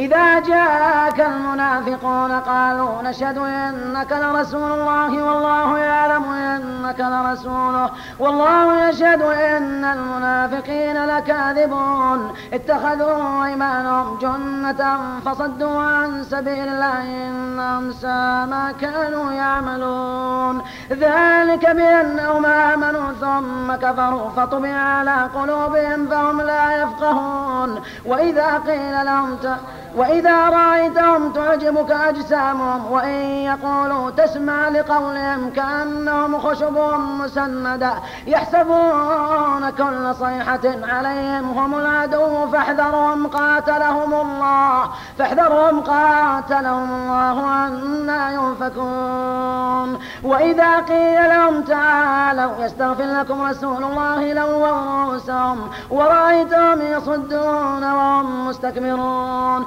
إذا جاءك المنافقون قالوا نشهد إنك لرسول الله والله يعلم إنك لرسوله والله يشهد إن المنافقين لكاذبون اتخذوا أيمانهم جنة فصدوا عن سبيل الله إنهم ساء ما كانوا يعملون ذلك بأنهم آمنوا ثم كفروا فطبع على قلوبهم فهم لا يفقهون وإذا قيل لهم ت... وإذا رأيتهم تعجبك أجسامهم وإن يقولوا تسمع لقولهم كأنهم خشب مسندة يحسبون كل صيحة عليهم هم العدو فاحذرهم قاتلهم الله فاحذرهم قاتلهم الله أنا يؤفكون وإذا قيل لهم تعالوا يستغفر لكم رسول الله لووا رؤوسهم ورأيتهم يصدون وهم مستكبرون.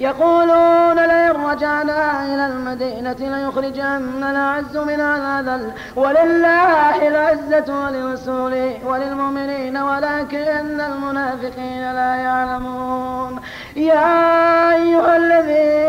يقولون لئن رجعنا إلى المدينة ليخرجن الأعز من الأذل ولله العزة ولرسوله وللمؤمنين ولكن المنافقين لا يعلمون. يا أيها الذين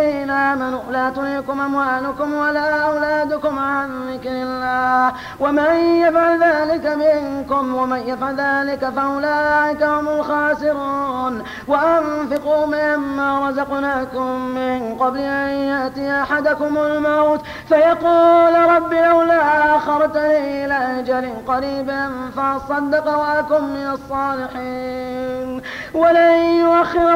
آمنوا لا تلهكم أموالكم ولا أولادكم عن ذكر الله. ومن يفعل ذلك منكم ومن يفعل ذلك فأولئك هم الخاسرون. وأنفقوا مما رزقناكم من قبل أن يأتي أحدكم الموت. فيقول رب لولا أخرتني إلى أجل قريب فأصدق وأكن من الصالحين. ولن يؤخر